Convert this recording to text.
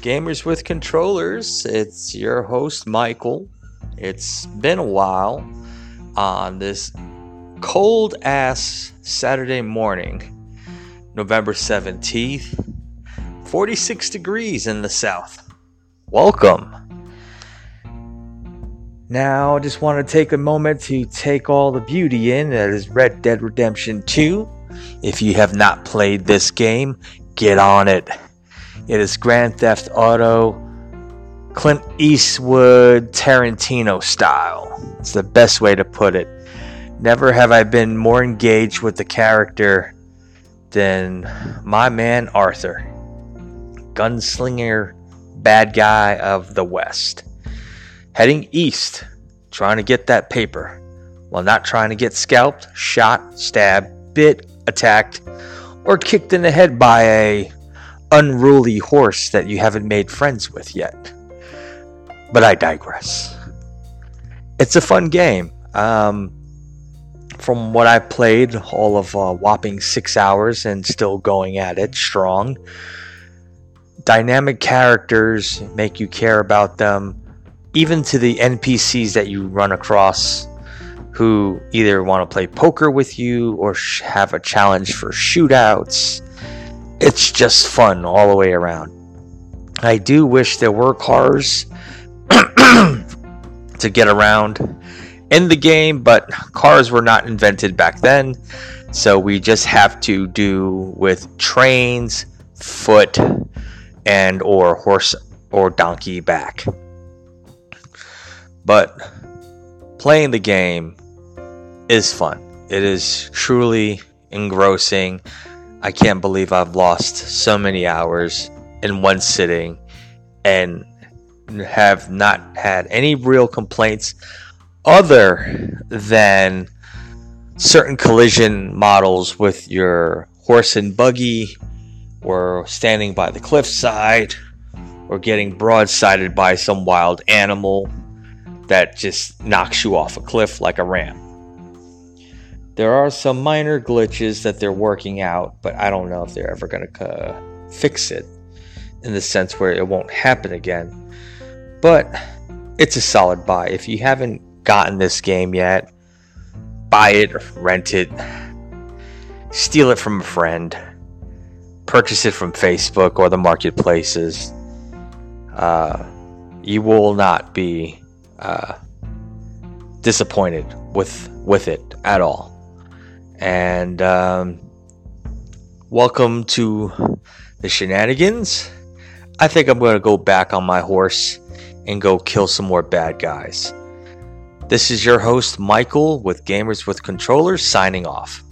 Gamers with Controllers. It's your host, Michael. It's been a while on this cold ass Saturday morning, November 17th, 46 degrees in the south. Welcome. Now, I just want to take a moment to take all the beauty in that is Red Dead Redemption 2. If you have not played this game, get on it. It is Grand Theft Auto, Clint Eastwood, Tarantino style. It's the best way to put it. Never have I been more engaged with the character than my man Arthur, gunslinger, bad guy of the West. Heading east, trying to get that paper, while not trying to get scalped, shot, stabbed, bit, attacked, or kicked in the head by a unruly horse that you haven't made friends with yet. But I digress. It's a fun game. Um, from what I played, all of uh, whopping six hours and still going at it strong. Dynamic characters make you care about them, even to the NPCs that you run across who either want to play poker with you or have a challenge for shootouts it's just fun all the way around. I do wish there were cars to get around in the game, but cars were not invented back then. So we just have to do with trains, foot, and or horse or donkey back. But playing the game is fun. It is truly engrossing. I can't believe I've lost so many hours in one sitting and have not had any real complaints other than certain collision models with your horse and buggy or standing by the cliffside or getting broadsided by some wild animal that just knocks you off a cliff like a ram. There are some minor glitches that they're working out, but I don't know if they're ever going to uh, fix it in the sense where it won't happen again. But it's a solid buy. If you haven't gotten this game yet, buy it, rent it, steal it from a friend, purchase it from Facebook or the marketplaces. Uh, you will not be uh, disappointed with with it at all and um, welcome to the shenanigans. I think I'm going to go back on my horse and go kill some more bad guys. This is your host, Michael, with Gamers with Controllers, signing off.